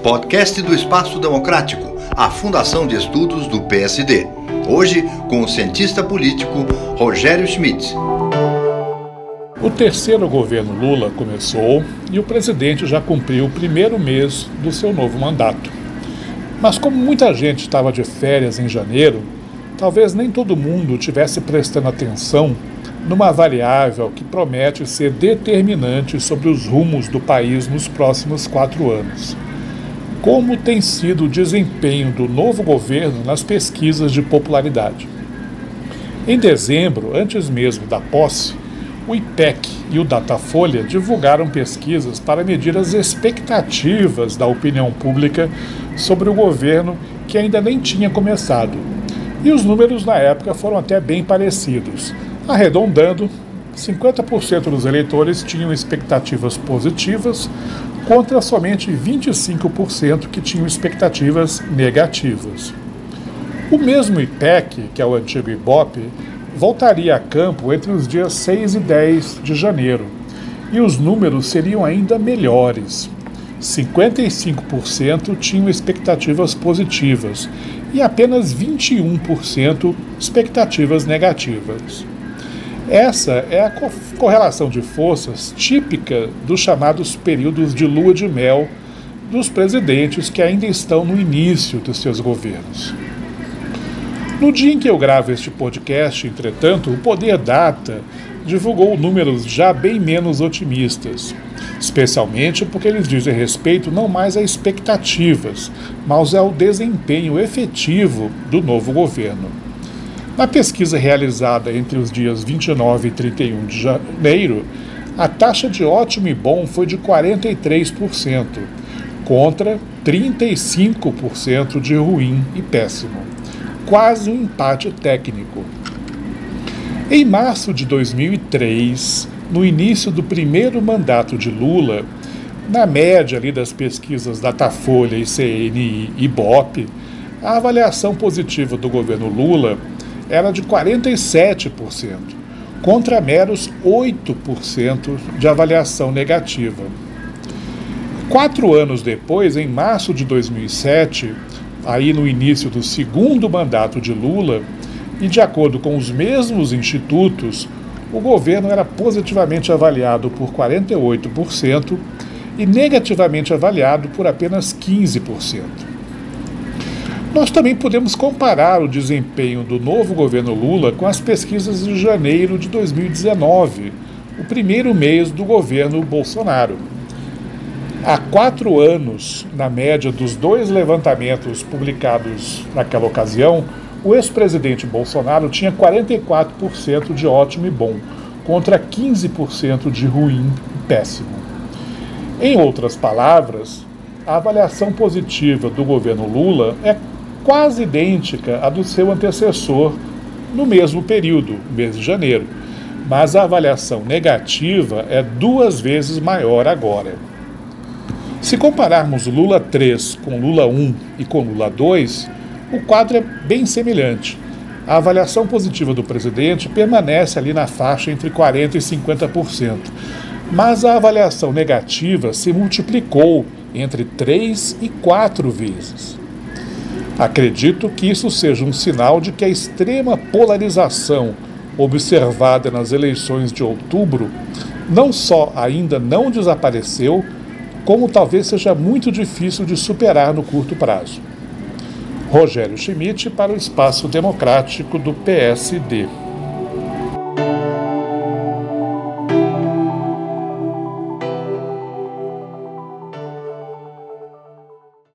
Podcast do Espaço Democrático, a Fundação de Estudos do PSD. Hoje, com o cientista político Rogério Schmidt. O terceiro governo Lula começou e o presidente já cumpriu o primeiro mês do seu novo mandato. Mas, como muita gente estava de férias em janeiro, talvez nem todo mundo tivesse prestando atenção numa variável que promete ser determinante sobre os rumos do país nos próximos quatro anos. Como tem sido o desempenho do novo governo nas pesquisas de popularidade? Em dezembro, antes mesmo da posse, o IPEC e o Datafolha divulgaram pesquisas para medir as expectativas da opinião pública sobre o governo que ainda nem tinha começado. E os números na época foram até bem parecidos. Arredondando, 50% dos eleitores tinham expectativas positivas, contra somente 25% que tinham expectativas negativas. O mesmo IPEC, que é o antigo IBOP, voltaria a campo entre os dias 6 e 10 de janeiro, e os números seriam ainda melhores. 55% tinham expectativas positivas e apenas 21% expectativas negativas. Essa é a correlação de forças típica dos chamados períodos de lua de mel dos presidentes que ainda estão no início dos seus governos. No dia em que eu gravo este podcast, entretanto, o Poder Data divulgou números já bem menos otimistas, especialmente porque eles dizem respeito não mais a expectativas, mas ao desempenho efetivo do novo governo. Na pesquisa realizada entre os dias 29 e 31 de janeiro, a taxa de ótimo e bom foi de 43%, contra 35% de ruim e péssimo. Quase um empate técnico. Em março de 2003, no início do primeiro mandato de Lula, na média ali das pesquisas Datafolha, ICNI e Ibope, a avaliação positiva do governo Lula era de 47%, contra meros 8% de avaliação negativa. Quatro anos depois, em março de 2007, aí no início do segundo mandato de Lula, e de acordo com os mesmos institutos, o governo era positivamente avaliado por 48% e negativamente avaliado por apenas 15%. Nós também podemos comparar o desempenho do novo governo Lula com as pesquisas de janeiro de 2019, o primeiro mês do governo Bolsonaro. Há quatro anos, na média dos dois levantamentos publicados naquela ocasião, o ex-presidente Bolsonaro tinha 44% de ótimo e bom, contra 15% de ruim e péssimo. Em outras palavras, a avaliação positiva do governo Lula é quase idêntica à do seu antecessor no mesmo período, mês de janeiro, mas a avaliação negativa é duas vezes maior agora. Se compararmos Lula 3 com Lula 1 e com Lula 2, o quadro é bem semelhante. A avaliação positiva do presidente permanece ali na faixa entre 40% e 50%, mas a avaliação negativa se multiplicou entre 3 e 4 vezes. Acredito que isso seja um sinal de que a extrema polarização observada nas eleições de outubro não só ainda não desapareceu, como talvez seja muito difícil de superar no curto prazo. Rogério Schmidt para o Espaço Democrático do PSD.